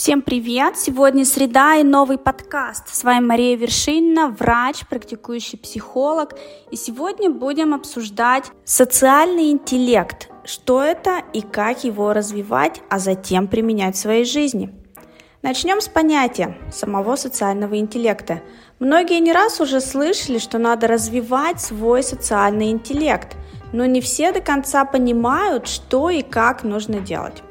Всем привет! Сегодня среда и новый подкаст. С вами Мария Вершинина, врач, практикующий психолог. И сегодня будем обсуждать социальный интеллект. Что это и как его развивать, а затем применять в своей жизни. Начнем с понятия самого социального интеллекта. Многие не раз уже слышали, что надо развивать свой социальный интеллект, но не все до конца понимают, что и как нужно делать.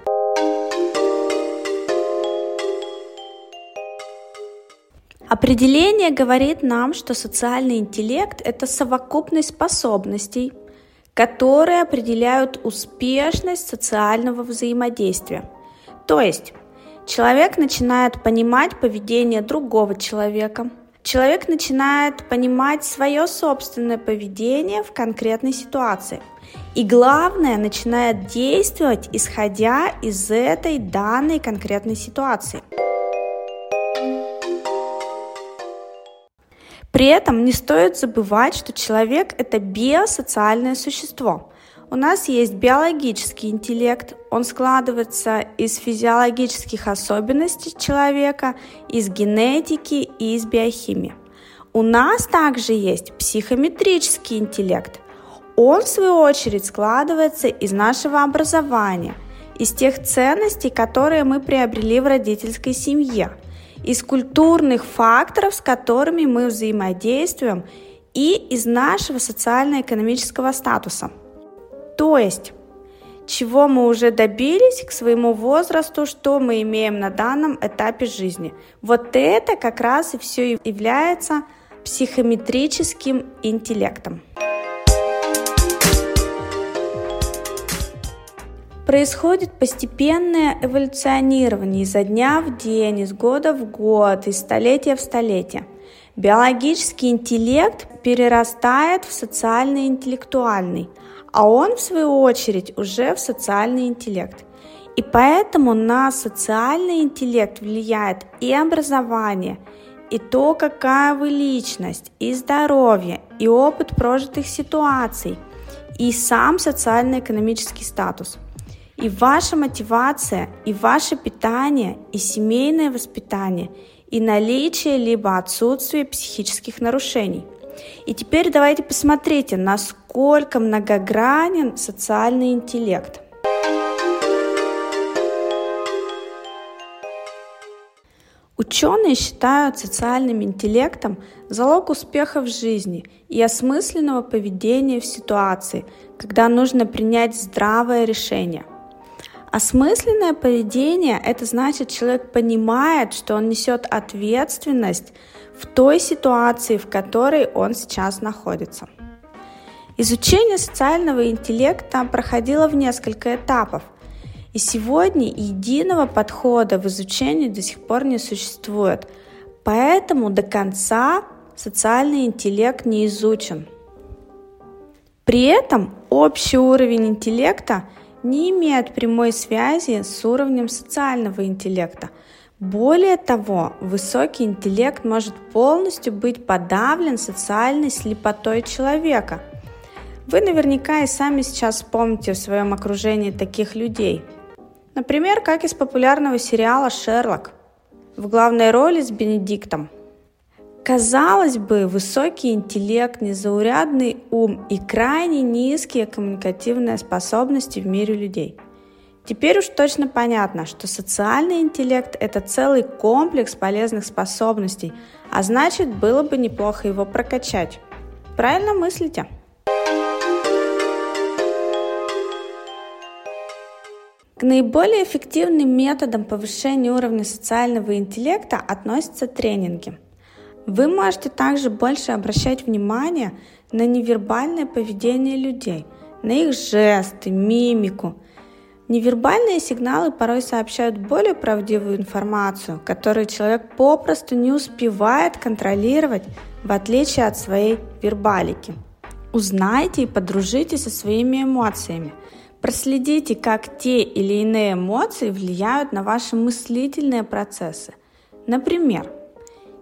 Определение говорит нам, что социальный интеллект – это совокупность способностей, которые определяют успешность социального взаимодействия. То есть человек начинает понимать поведение другого человека, человек начинает понимать свое собственное поведение в конкретной ситуации. И главное, начинает действовать, исходя из этой данной конкретной ситуации. При этом не стоит забывать, что человек – это биосоциальное существо. У нас есть биологический интеллект, он складывается из физиологических особенностей человека, из генетики и из биохимии. У нас также есть психометрический интеллект. Он, в свою очередь, складывается из нашего образования, из тех ценностей, которые мы приобрели в родительской семье – из культурных факторов, с которыми мы взаимодействуем, и из нашего социально-экономического статуса. То есть, чего мы уже добились к своему возрасту, что мы имеем на данном этапе жизни. Вот это как раз и все является психометрическим интеллектом. Происходит постепенное эволюционирование изо дня в день, из года в год, из столетия в столетие. Биологический интеллект перерастает в социально-интеллектуальный, а он, в свою очередь, уже в социальный интеллект. И поэтому на социальный интеллект влияет и образование, и то, какая вы личность, и здоровье, и опыт прожитых ситуаций, и сам социально-экономический статус – и ваша мотивация, и ваше питание, и семейное воспитание, и наличие либо отсутствие психических нарушений. И теперь давайте посмотрите, насколько многогранен социальный интеллект. Ученые считают социальным интеллектом залог успеха в жизни и осмысленного поведения в ситуации, когда нужно принять здравое решение – Осмысленное поведение – это значит, человек понимает, что он несет ответственность в той ситуации, в которой он сейчас находится. Изучение социального интеллекта проходило в несколько этапов, и сегодня единого подхода в изучении до сих пор не существует, поэтому до конца социальный интеллект не изучен. При этом общий уровень интеллекта – не имеют прямой связи с уровнем социального интеллекта. Более того, высокий интеллект может полностью быть подавлен социальной слепотой человека. Вы наверняка и сами сейчас вспомните в своем окружении таких людей. Например, как из популярного сериала «Шерлок» в главной роли с Бенедиктом – Казалось бы, высокий интеллект, незаурядный ум и крайне низкие коммуникативные способности в мире людей. Теперь уж точно понятно, что социальный интеллект – это целый комплекс полезных способностей, а значит, было бы неплохо его прокачать. Правильно мыслите? К наиболее эффективным методам повышения уровня социального интеллекта относятся тренинги – вы можете также больше обращать внимание на невербальное поведение людей, на их жесты, мимику. Невербальные сигналы порой сообщают более правдивую информацию, которую человек попросту не успевает контролировать, в отличие от своей вербалики. Узнайте и подружитесь со своими эмоциями. Проследите, как те или иные эмоции влияют на ваши мыслительные процессы. Например,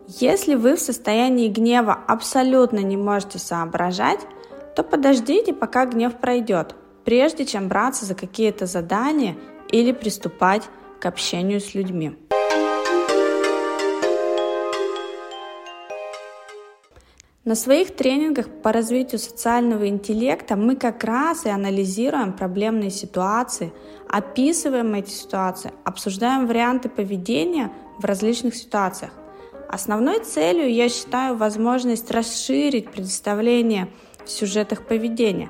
если вы в состоянии гнева абсолютно не можете соображать, то подождите, пока гнев пройдет. прежде чем браться за какие-то задания или приступать к общению с людьми. На своих тренингах по развитию социального интеллекта мы как раз и анализируем проблемные ситуации, описываем эти ситуации, обсуждаем варианты поведения в различных ситуациях. Основной целью я считаю возможность расширить представление в сюжетах поведения.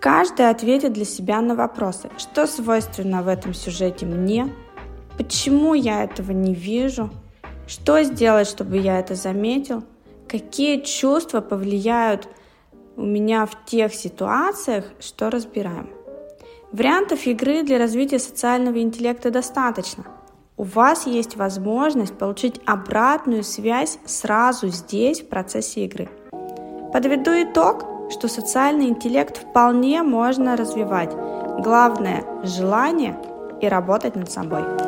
Каждый ответит для себя на вопросы, что свойственно в этом сюжете мне, почему я этого не вижу, что сделать, чтобы я это заметил – какие чувства повлияют у меня в тех ситуациях, что разбираем. Вариантов игры для развития социального интеллекта достаточно. У вас есть возможность получить обратную связь сразу здесь, в процессе игры. Подведу итог, что социальный интеллект вполне можно развивать. Главное – желание и работать над собой.